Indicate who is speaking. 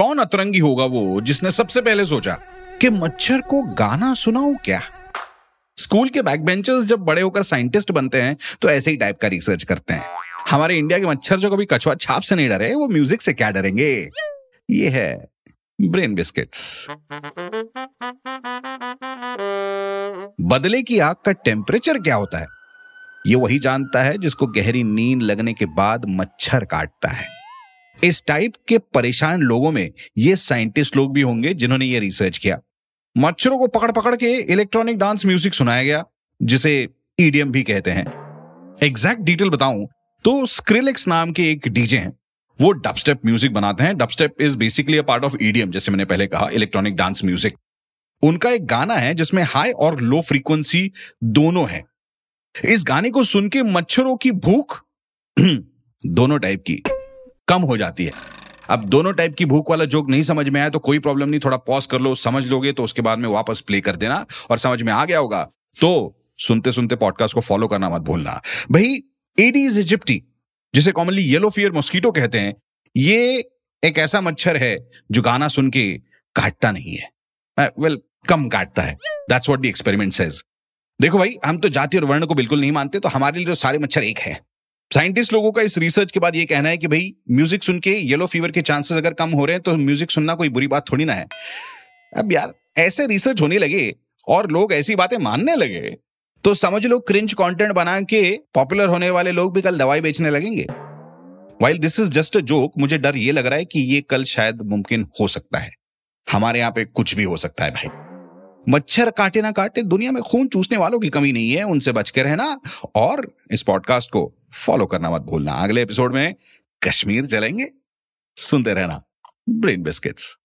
Speaker 1: कौन अतरंगी होगा वो जिसने सबसे पहले सोचा कि मच्छर को गाना सुनाऊं क्या? स्कूल के बैक बेंचर्स जब बड़े होकर साइंटिस्ट बनते हैं तो ऐसे ही टाइप का रिसर्च करते हैं। हमारे इंडिया के मच्छर जो कभी कछुआ छाप से नहीं डरे, वो म्यूज़िक से क्या डरेंगे? ये है ब्रेन बिस्किट्स बदले की आग का टेम्परेचर क्या होता है? ये वही जानता है जिसको गहरी नींद लगने के बाद मच्छर काटता है। इस टाइप के परेशान लोगों में ये साइंटिस्ट लोग भी होंगे जिन्होंने ये रिसर्च किया। मच्छरों को पकड़ पकड़ के इलेक्ट्रॉनिक डांस म्यूज़िक सुनाया गया, जिसे ईडीएम भी कहते हैं। एग्जैक्ट डिटेल बताऊँ तो स्क्रिलेक्स नाम के एक डीजे हैं। वो डबस्टेप म्यूज़िक बनाते हैं। Dubstep is basically a part of EDM जैसे मैंने पहले कहा इलेक्ट्रॉनिक डांस म्यूज़िक उनका एक गाना है, जिसमें हाई और लो फ्रीक्वेंसी दोनों है। इस गाने को सुन के मच्छरों की भूख दोनों टाइप की। कम हो जाती है। अब दोनों टाइप की भूख वाला जोक नहीं समझ में आया तो कोई प्रॉब्लम नहीं थोड़ा पॉज कर लो समझ लोगे तो उसके बाद में वापस प्ले कर देना और समझ में आ गया होगा। तो सुनते सुनते पॉडकास्ट को फॉलो करना मत भूलना। भाई एडीज इजिप्टी जिसे कॉमनली येलो फियर मॉस्किटो कहते हैं ये एक ऐसा मच्छर है जो गाना सुन के काटता नहीं है। वेल well, कम काटता है। That's what the experiment says देखो भाई हम तो जाति और वर्ण को बिल्कुल नहीं मानते तो हमारे लिए तो सारे मच्छर एक है। साइंटिस्ट लोगों का इस रिसर्च के बाद ये कहना है कि भाई म्यूज़िक सुन के येलो फीवर के चांसेस अगर कम हो रहे हैं तो म्यूज़िक सुनना कोई बुरी बात थोड़ी ना है। अब यार, ऐसे रिसर्च होने लगे और लोग ऐसी बातें मानने लगे तो समझ लो क्रिंच कंटेंट बना के पॉपुलर होने वाले लोग भी कल दवाई बेचने लगेंगे। While this is just a joke मुझे डर ये लग रहा है कि ये कल शायद मुमकिन हो सकता है। हमारे यहाँ पे कुछ भी हो सकता है भाई। मच्छर काटे ना काटे, दुनिया में खून चूसने वालों की कमी नहीं है, उनसे बच के रहना और इस पॉडकास्ट को फॉलो करना मत भूलना। अगले एपिसोड में कश्मीर चलेंगे। सुनते रहना। Brain biscuits.